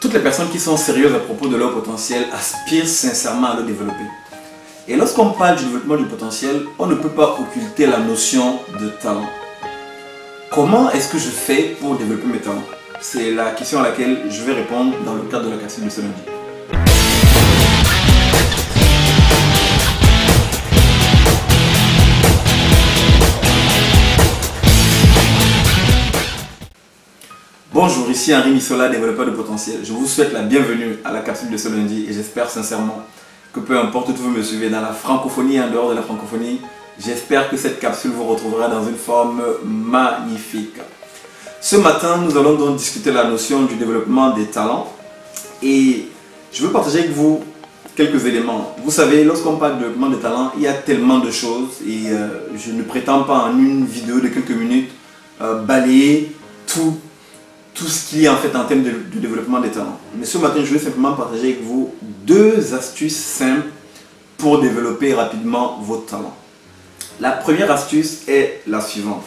Toutes les personnes qui sont sérieuses à propos de leur potentiel aspirent sincèrement à le développer. Et lorsqu'on parle du développement du potentiel, on ne peut pas occulter la notion de talent. Comment est-ce que je fais pour développer mes talents? C'est la question à laquelle je vais répondre dans le cadre de la question de ce lundi. Bonjour, ici Henri Missola, développeur de potentiel. Je vous souhaite la bienvenue à la capsule de ce lundi et j'espère sincèrement que peu importe où vous me suivez, dans la francophonie et en dehors de la francophonie, j'espère que cette capsule vous retrouvera dans une forme magnifique. Ce matin, nous allons donc discuter la notion du développement des talents et je veux partager avec vous quelques éléments. Vous savez, lorsqu'on parle de développement des talents, il y a tellement de choses et euh, je ne prétends pas en une vidéo de quelques minutes euh, balayer tout tout ce qu'il y a en fait en termes de, développement des talents. Mais ce matin, je vais simplement partager avec vous deux astuces simples pour développer rapidement vos talents. La première astuce est la suivante.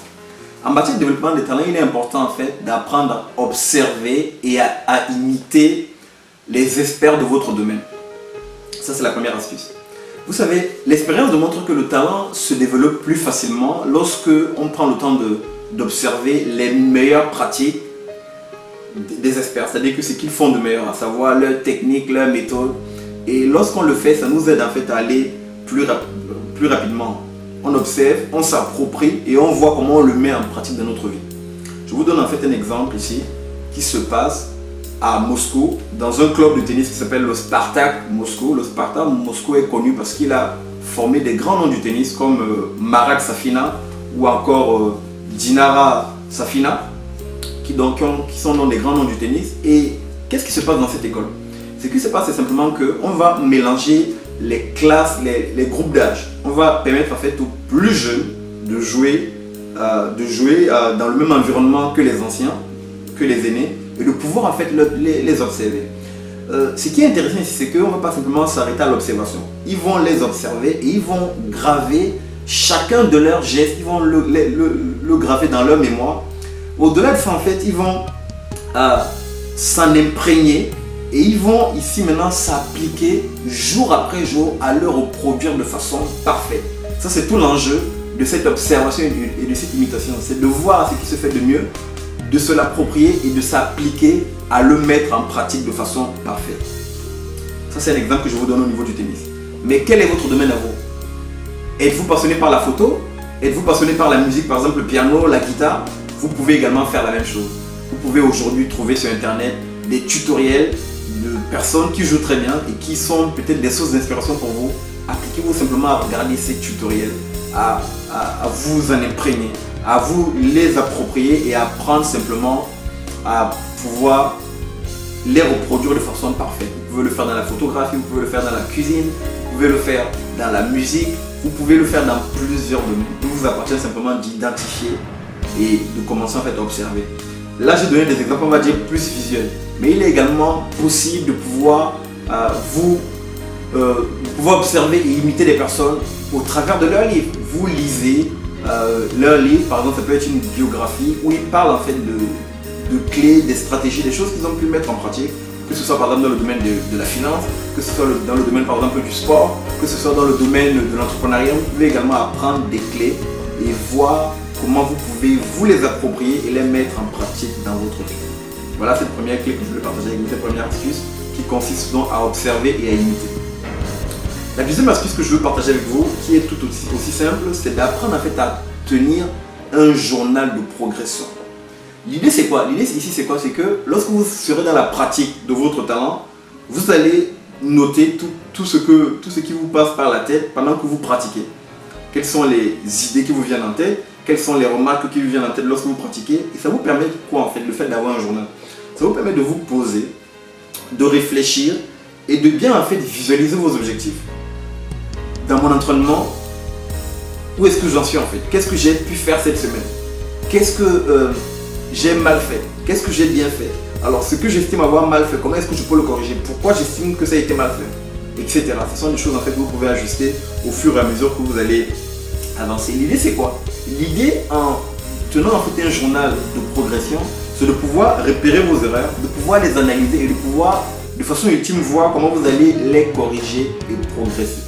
En matière de développement des talents, il est important en fait d'apprendre à observer et à, imiter les experts de votre domaine. Ça, c'est la première astuce. Vous savez, l'expérience démontre que le talent se développe plus facilement lorsque on prend le temps d'observer les meilleures pratiques des experts, c'est-à-dire que ce qu'ils font de meilleur, à savoir leur technique, leur méthode. Et lorsqu'on le fait, ça nous aide en fait à aller plus, rapidement. On observe, on s'approprie et on voit comment on le met en pratique dans notre vie. Je vous donne en fait un exemple ici qui se passe à Moscou, dans un club de tennis qui s'appelle le Spartak Moscou. Le Spartak Moscou est connu parce qu'il a formé des grands noms du tennis comme euh, Marat Safina ou encore euh, Dinara Safina qui, donc, qui sont dans les grands noms du tennis. Et qu'est-ce qui se passe dans cette école? Ce qui se passe, c'est simplement qu'on va mélanger les classes, les, groupes d'âge. On va permettre en fait aux plus jeunes de jouer, euh, de jouer euh, dans le même environnement que les anciens, que les aînés, et de pouvoir en fait les, observer. Euh, ce qui est intéressant ici, c'est qu'on ne va pas simplement s'arrêter à l'observation. Ils vont les observer et ils vont graver chacun de leurs gestes, ils vont le graver dans leur mémoire au-delà de ça, en fait, ils vont euh, s'en imprégner et ils vont ici maintenant s'appliquer jour après jour à le reproduire de façon parfaite. Ça, c'est tout l'enjeu de cette observation et de cette imitation. C'est de voir ce qui se fait de mieux, de se l'approprier et de s'appliquer à le mettre en pratique de façon parfaite. Ça, c'est un exemple que je vous donne au niveau du tennis. Mais quel est votre domaine à vous? Êtes-vous passionné par la photo? Êtes-vous passionné par la musique, par exemple le piano, la guitare? Vous pouvez également faire la même chose. Vous pouvez aujourd'hui trouver sur Internet des tutoriels de personnes qui jouent très bien et qui sont peut-être des sources d'inspiration pour vous. Appliquez-vous simplement à regarder ces tutoriels, à, vous en imprégner, à vous les approprier et apprendre simplement à pouvoir les reproduire de façon parfaite. Vous pouvez le faire dans la photographie, vous pouvez le faire dans la cuisine, vous pouvez le faire dans la musique, vous pouvez le faire dans plusieurs domaines. Il vous appartient simplement d'identifier et de commencer en fait à observer. Là, j'ai donné des exemples, on va dire, plus visuels. Mais il est également possible de pouvoir euh, vous euh, pouvoir observer et imiter des personnes au travers de leurs livres. Vous lisez euh, leurs livres, par exemple, ça peut être une biographie où ils parlent en fait de, de clés, des stratégies, des choses qu'ils ont pu mettre en pratique, que ce soit par exemple dans le domaine de, la finance, que ce soit dans le domaine par exemple du sport, que ce soit dans le domaine de l'entrepreneuriat. Vous pouvez également apprendre des clés et voir comment vous pouvez vous les approprier et les mettre en pratique dans votre vie. Voilà cette première clé que je voulais partager avec vous, cette première astuce qui consiste donc à observer et à imiter. La deuxième astuce que je veux partager avec vous, qui est tout aussi, aussi simple, c'est d'apprendre en fait à tenir un journal de progression. L'idée c'est quoi? L'idée ici c'est quoi? C'est que lorsque vous serez dans la pratique de votre talent, vous allez noter tout, tout, ce que, tout ce qui vous passe par la tête pendant que vous pratiquez. Quelles sont les idées qui vous viennent en tête? Quelles sont les remarques qui vous viennent en tête lorsque vous pratiquez. Et ça vous permet quoi en fait, le fait d'avoir un journal? Ça vous permet de vous poser, de réfléchir et de bien en fait visualiser vos objectifs. Dans mon entraînement, où est-ce que j'en suis en fait? Qu'est-ce que j'ai pu faire cette semaine? Qu'est-ce que euh, j'ai mal fait? Qu'est-ce que j'ai bien fait? Alors ce que j'estime avoir mal fait, comment est-ce que je peux le corriger? Pourquoi j'estime que ça a été mal fait? Etc. Ce sont des choses en fait que vous pouvez ajuster au fur et à mesure que vous allez avancer. L'idée c'est quoi? L'idée en tenant en fait un journal de progression, c'est de pouvoir repérer vos erreurs, de pouvoir les analyser et de pouvoir de façon ultime voir comment vous allez les corriger et progresser.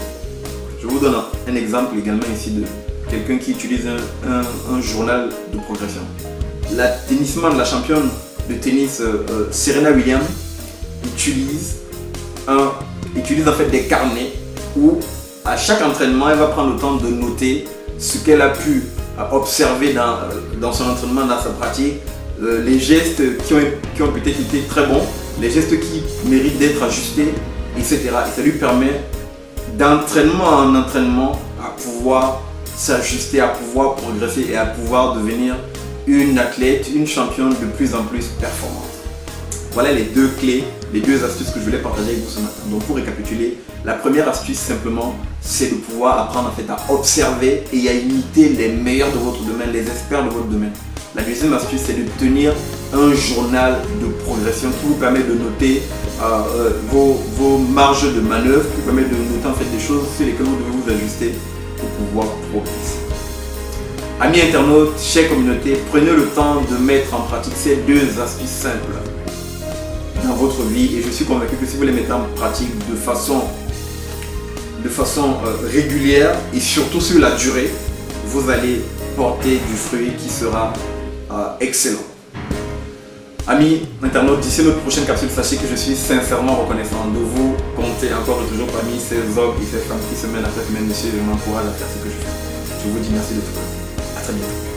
Je vous donne un exemple également ici de quelqu'un qui utilise un, journal de progression. La tennisman, la championne de tennis euh, euh, Serena Williams utilise, un, utilise en fait des carnets où à chaque entraînement elle va prendre le temps de noter ce qu'elle a pu observer dans, son entraînement, dans sa pratique, euh, les gestes qui ont, qui ont peut-être été très bons, les gestes qui méritent d'être ajustés, etc. Et ça lui permet d'entraînement en entraînement à pouvoir s'ajuster, à pouvoir progresser et à pouvoir devenir une athlète, une championne de plus en plus performante. Voilà les deux clés, les deux astuces que je voulais partager avec vous ce matin. Donc pour récapituler, la première astuce simplement, c'est de pouvoir apprendre en fait à observer et à imiter les meilleurs de votre domaine, les experts de votre domaine. La deuxième astuce, c'est de tenir un journal de progression qui vous permet de noter euh, euh, vos, marges de manœuvre, qui vous permet de noter en fait des choses sur lesquelles vous devez vous ajuster pour pouvoir progresser. Amis internautes, chers communautés, prenez le temps de mettre en pratique ces deux astuces simples dans votre vie et je suis convaincu que si vous les mettez en pratique de façon, de façon euh, régulière et surtout sur la durée, vous allez porter du fruit qui sera excellent. Amis internautes, d'ici notre prochaine capsule, sachez que je suis sincèrement reconnaissant de vous compter encore et toujours parmi ces hommes et ces femmes qui semaine après semaine, monsieur, je m'encourage à faire ce que je fais. Je vous dis merci de tout. À très bientôt.